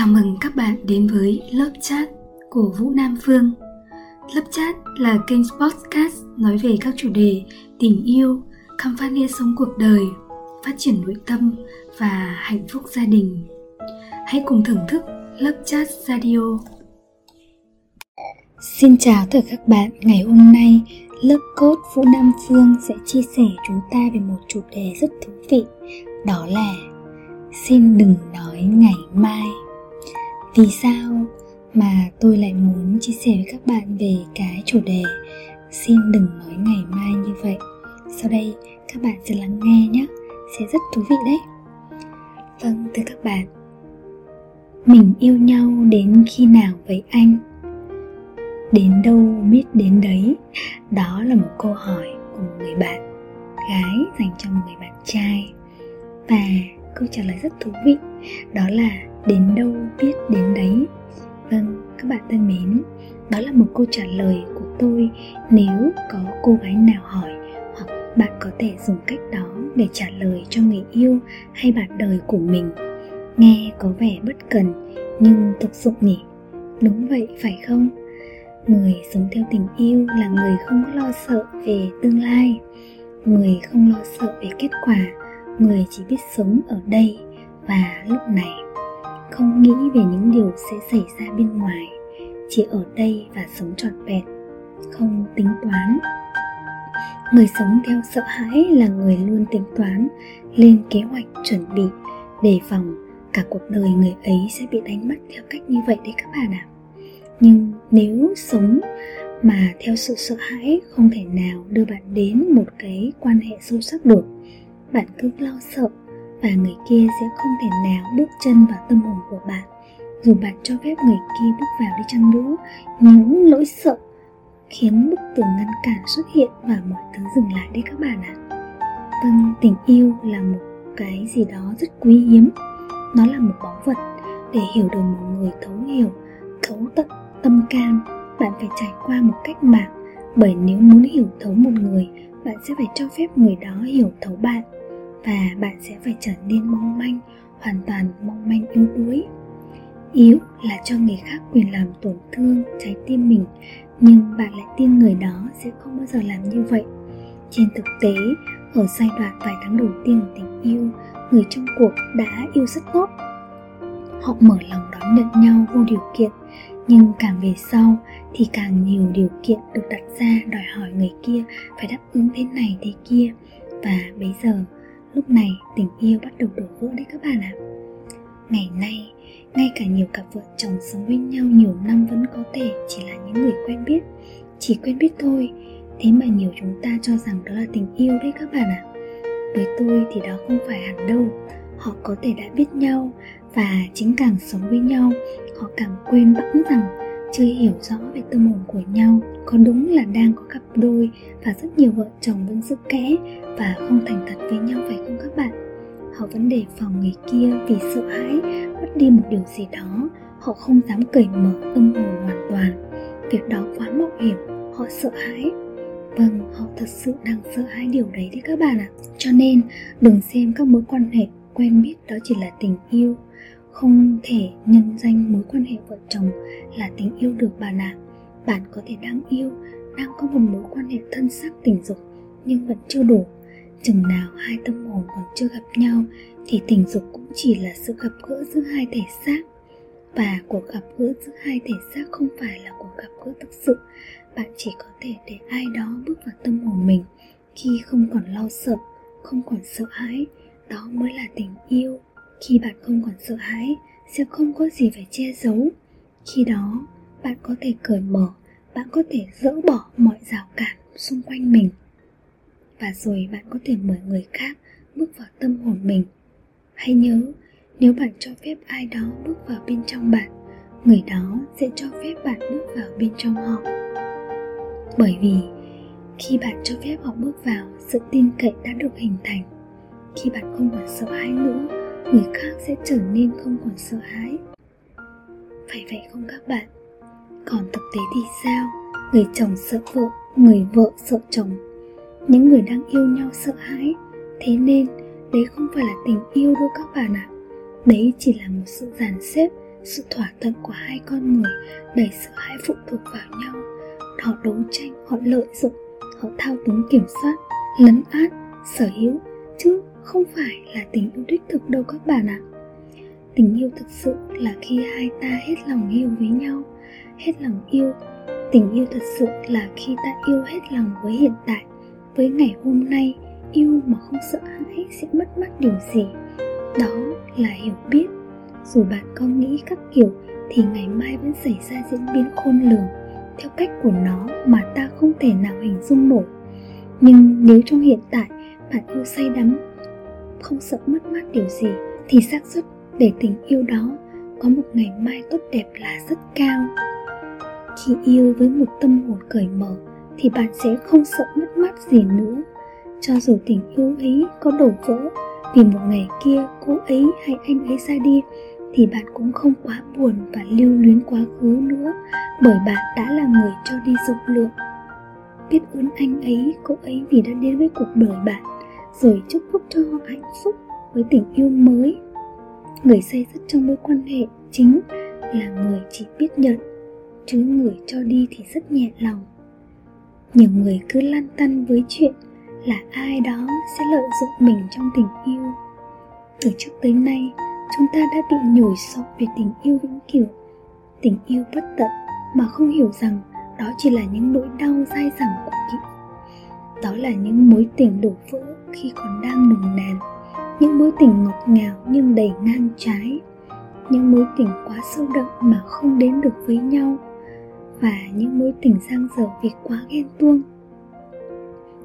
Chào mừng các bạn đến với lớp chat của Vũ Nam Phương. Lớp chat là kênh podcast nói về các chủ đề tình yêu, khám phá nghĩa sống cuộc đời, phát triển nội tâm và hạnh phúc gia đình. Hãy cùng thưởng thức lớp chat radio. Xin chào tất cả các bạn, ngày hôm nay lớp code Vũ Nam Phương sẽ chia sẻ chúng ta về một chủ đề rất thú vị, đó là xin đừng nói ngày mai vì sao mà tôi lại muốn chia sẻ với các bạn về cái chủ đề xin đừng nói ngày mai như vậy? Sau đây, các bạn sẽ lắng nghe nhé. Sẽ rất thú vị đấy. Vâng thưa các bạn. Mình yêu nhau đến khi nào vậy anh? Đến đâu biết đến đấy? Đó là một câu hỏi của một người bạn gái dành cho một người bạn trai. Và câu trả lời rất thú vị, đó là đến đâu, biết đến đấy. Vâng các bạn thân mến, đó là một câu trả lời của tôi nếu có cô gái nào hỏi hoặc bạn có thể dùng cách đó để trả lời cho người yêu hay bạn đời của mình. Nghe có vẻ bất cần, nhưng thực dụng nhỉ? Đúng vậy, phải không? Người sống theo tình yêu là người không có lo sợ về tương lai. Người không lo sợ về kết quả, người chỉ biết sống ở đây và lúc này không nghĩ về những điều sẽ xảy ra bên ngoài, chỉ ở đây và sống trọn vẹn, không tính toán. Người sống theo sợ hãi là người luôn tính toán, lên kế hoạch, chuẩn bị, đề phòng. Cả cuộc đời người ấy sẽ bị đánh mất theo cách như vậy đấy các bạn ạ. Nhưng nếu sống mà theo sự sợ hãi không thể nào đưa bạn đến một cái quan hệ sâu sắc được, bạn cứ lo sợ và người kia sẽ không thể nào bước chân vào tâm hồn của bạn. Dù bạn cho phép người kia bước vào đi chăng nữa, những nỗi sợ khiến bức tường ngăn cản xuất hiện và mọi thứ dừng lại đấy các bạn ạ. Vâng tình yêu là một cái gì đó rất quý hiếm. Nó là một báu vật để hiểu được một người thấu hiểu, thấu tận tâm can. Bạn phải trải qua một cách mạng, bởi nếu muốn hiểu thấu một người, bạn sẽ phải cho phép người đó hiểu thấu bạn và bạn sẽ phải trở nên mong manh, hoàn toàn mong manh yếu đuối. Yếu là cho người khác quyền làm tổn thương trái tim mình, nhưng bạn lại tin người đó sẽ không bao giờ làm như vậy. Trên thực tế, ở giai đoạn vài tháng đầu tiên của tình yêu, người trong cuộc đã yêu rất tốt. Họ mở lòng đón nhận nhau vô điều kiện, nhưng càng về sau thì càng nhiều điều kiện được đặt ra đòi hỏi người kia phải đáp ứng thế này thế kia. Và bây giờ lúc này, tình yêu bắt đầu đổ vỡ đấy các bạn ạ. Ngày nay, ngay cả nhiều cặp vợ chồng sống với nhau nhiều năm vẫn có thể chỉ là những người quen biết. Chỉ quen biết thôi, thế mà nhiều chúng ta cho rằng đó là tình yêu đấy các bạn ạ. Với tôi thì đó không phải hẳn đâu. Họ có thể đã biết nhau và chính càng sống với nhau, họ càng quên bẵng rằng chưa hiểu rõ về tâm hồn của nhau, có đúng là đang có cặp đôi và rất nhiều vợ chồng vẫn giữ kẽ và không thành thật với nhau phải không các bạn? Họ vẫn đề phòng người kia vì sợ hãi, mất đi một điều gì đó. Họ không dám cởi mở tâm hồn hoàn toàn. Việc đó quá mạo hiểm, họ sợ hãi. Vâng họ thật sự đang sợ hãi điều đấy đấy các bạn ạ. Cho nên, đừng xem các mối quan hệ quen biết đó chỉ là tình yêu không thể nhân danh mối quan hệ vợ chồng là tình yêu được bạn ạ bạn có thể đang yêu, đang có một mối quan hệ thân xác tình dục, nhưng vẫn chưa đủ. Chừng nào hai tâm hồn còn chưa gặp nhau, thì tình dục cũng chỉ là sự gặp gỡ giữa hai thể xác. Và cuộc gặp gỡ giữa hai thể xác không phải là cuộc gặp gỡ thực sự. Bạn chỉ có thể để ai đó bước vào tâm hồn mình khi không còn lo sợ, không còn sợ hãi. Đó mới là tình yêu khi bạn không còn sợ hãi, sẽ không có gì phải che giấu. Khi đó, bạn có thể cởi mở, bạn có thể dỡ bỏ mọi rào cản xung quanh mình. Và rồi bạn có thể mời người khác bước vào tâm hồn mình. Hãy nhớ, nếu bạn cho phép ai đó bước vào bên trong bạn, người đó sẽ cho phép bạn bước vào bên trong họ. Bởi vì, khi bạn cho phép họ bước vào, sự tin cậy đã được hình thành. Khi bạn không còn sợ hãi nữa người khác sẽ trở nên không còn sợ hãi. Phải vậy không các bạn? Còn thực tế thì sao? Người chồng sợ vợ, người vợ sợ chồng. Những người đang yêu nhau sợ hãi. Thế nên, đấy không phải là tình yêu đâu các bạn ạ. Đấy chỉ là một sự dàn xếp, sự thỏa thuận của hai con người đầy sợ hãi phụ thuộc vào nhau. Họ đấu tranh, họ lợi dụng, họ thao túng kiểm soát, lấn át, sở hữu, chứ không phải là tình yêu đích thực đâu các bạn ạ. Tình yêu thực sự là khi hai ta hết lòng yêu với nhau, hết lòng yêu. Tình yêu thật sự là khi ta yêu hết lòng với hiện tại, với ngày hôm nay. Yêu mà không sợ hãi sẽ mất mát điều gì. Đó là hiểu biết. Dù bạn có nghĩ các kiểu thì ngày mai vẫn xảy ra diễn biến khôn lường theo cách của nó mà ta không thể nào hình dung nổi. Nhưng nếu trong hiện tại bạn yêu say đắm không sợ mất mát điều gì, thì xác suất để tình yêu đó có một ngày mai tốt đẹp là rất cao. Khi yêu với một tâm hồn cởi mở, thì bạn sẽ không sợ mất mát gì nữa. Cho dù tình yêu ấy có đổ vỡ vì một ngày kia cô ấy hay anh ấy ra đi, thì bạn cũng không quá buồn và lưu luyến quá khứ nữa, bởi bạn đã là người cho đi rộng lượng. Biết ơn anh ấy, cô ấy vì đã đến với cuộc đời bạn rồi chúc phúc cho họ hạnh phúc với tình yêu mới. Người say dựng trong mối quan hệ chính là người chỉ biết nhận, chứ người cho đi thì rất nhẹ lòng. Nhiều người cứ lăn tăn với chuyện là ai đó sẽ lợi dụng mình trong tình yêu. Từ trước tới nay, chúng ta đã bị nhồi sọ về tình yêu vĩnh cửu, tình yêu bất tận mà không hiểu rằng đó chỉ là những nỗi đau dai dẳng của ký đó là những mối tình đổ vỡ khi còn đang nồng nàn. Những mối tình ngọt ngào nhưng đầy ngang trái. Những mối tình quá sâu đậm mà không đến được với nhau. Và những mối tình giang dở vì quá ghen tuông.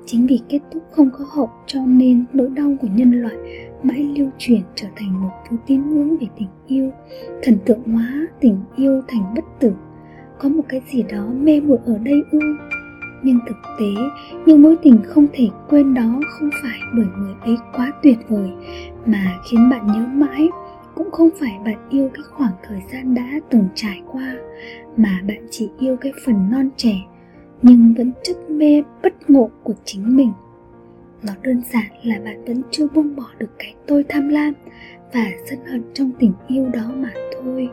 Chính vì kết thúc không có hậu cho nên nỗi đau của nhân loại mãi lưu truyền trở thành một thứ tín ngưỡng về tình yêu. Thần tượng hóa tình yêu thành bất tử. Có một cái gì đó mê muội ở đây ư? Nhưng thực tế, những mối tình không thể quên đó không phải bởi người ấy quá tuyệt vời, mà khiến bạn nhớ mãi. Cũng không phải bạn yêu cái khoảng thời gian đã từng trải qua, mà bạn chỉ yêu cái phần non trẻ, nhưng vẫn chất mê bất ngộ của chính mình. Nó đơn giản là bạn vẫn chưa buông bỏ được cái tôi tham lam và sân hận trong tình yêu đó mà thôi.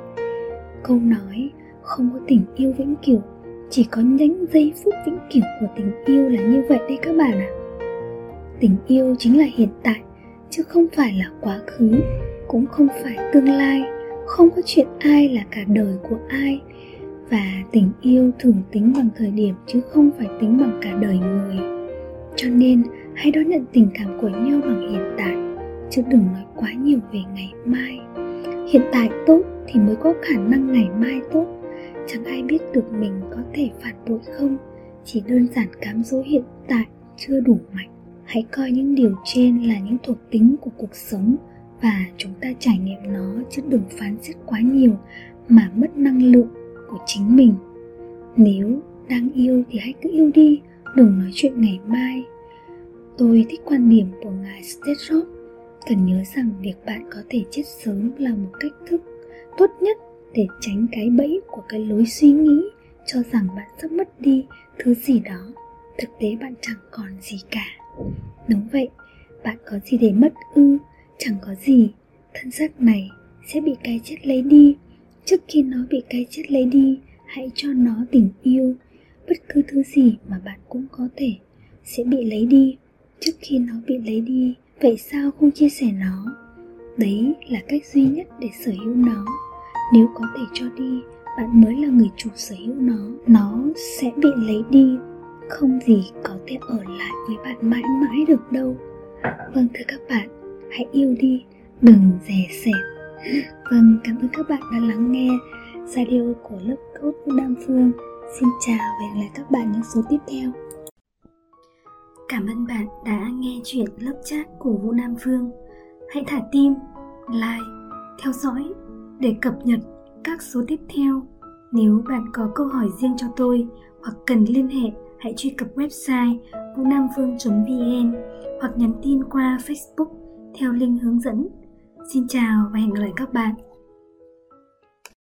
Câu nói, không có tình yêu vĩnh cửu chỉ có những giây phút vĩnh cửu của tình yêu là như vậy đấy các bạn ạ. À. tình yêu chính là hiện tại, chứ không phải là quá khứ, cũng không phải tương lai. Không có chuyện ai là cả đời của ai. Và tình yêu thường tính bằng thời điểm, chứ không phải tính bằng cả đời người. Cho nên, hãy đón nhận tình cảm của nhau bằng hiện tại, chứ đừng nói quá nhiều về ngày mai. Hiện tại tốt thì mới có khả năng ngày mai tốt chẳng ai biết được mình có thể phản bội không, chỉ đơn giản cám dỗ hiện tại chưa đủ mạnh. Hãy coi những điều trên là những thuộc tính của cuộc sống và chúng ta trải nghiệm nó chứ đừng phán xét quá nhiều mà mất năng lượng của chính mình. Nếu đang yêu thì hãy cứ yêu đi, đừng nói chuyện ngày mai. Tôi thích quan điểm của ngài Stethop cần nhớ rằng việc bạn có thể chết sớm là một cách thức tốt nhất để tránh cái bẫy của cái lối suy nghĩ, cho rằng bạn sắp mất đi thứ gì đó. Thực tế bạn chẳng còn gì cả. Đúng vậy, bạn có gì để mất ư? Chẳng có gì. Thân xác này sẽ bị cái chết lấy đi. Trước khi nó bị cái chết lấy đi, hãy cho nó tình yêu. Bất cứ thứ gì mà bạn cũng có thể sẽ bị lấy đi. Trước khi nó bị lấy đi, vậy sao không chia sẻ nó? Đấy là cách duy nhất để sở hữu nó nếu có thể cho đi bạn mới là người chủ sở hữu nó. Nó sẽ bị lấy đi. Không gì có thể ở lại với bạn mãi mãi được đâu. Vâng thưa các bạn hãy yêu đi đừng rẻ sẻn vâng cảm ơn các bạn đã lắng nghe radio của lớp code của Nam Phương. Xin chào và hẹn lại các bạn những số tiếp theo. Cảm ơn bạn đã nghe chuyện lớp chat của Vũ Nam Phương. Hãy thả tim, like, theo dõi để cập nhật các số tiếp theo. Nếu bạn có câu hỏi riêng cho tôi hoặc cần liên hệ, hãy truy cập website vunamphương.vn hoặc nhắn tin qua Facebook theo link hướng dẫn. Xin chào và hẹn gặp lại các bạn.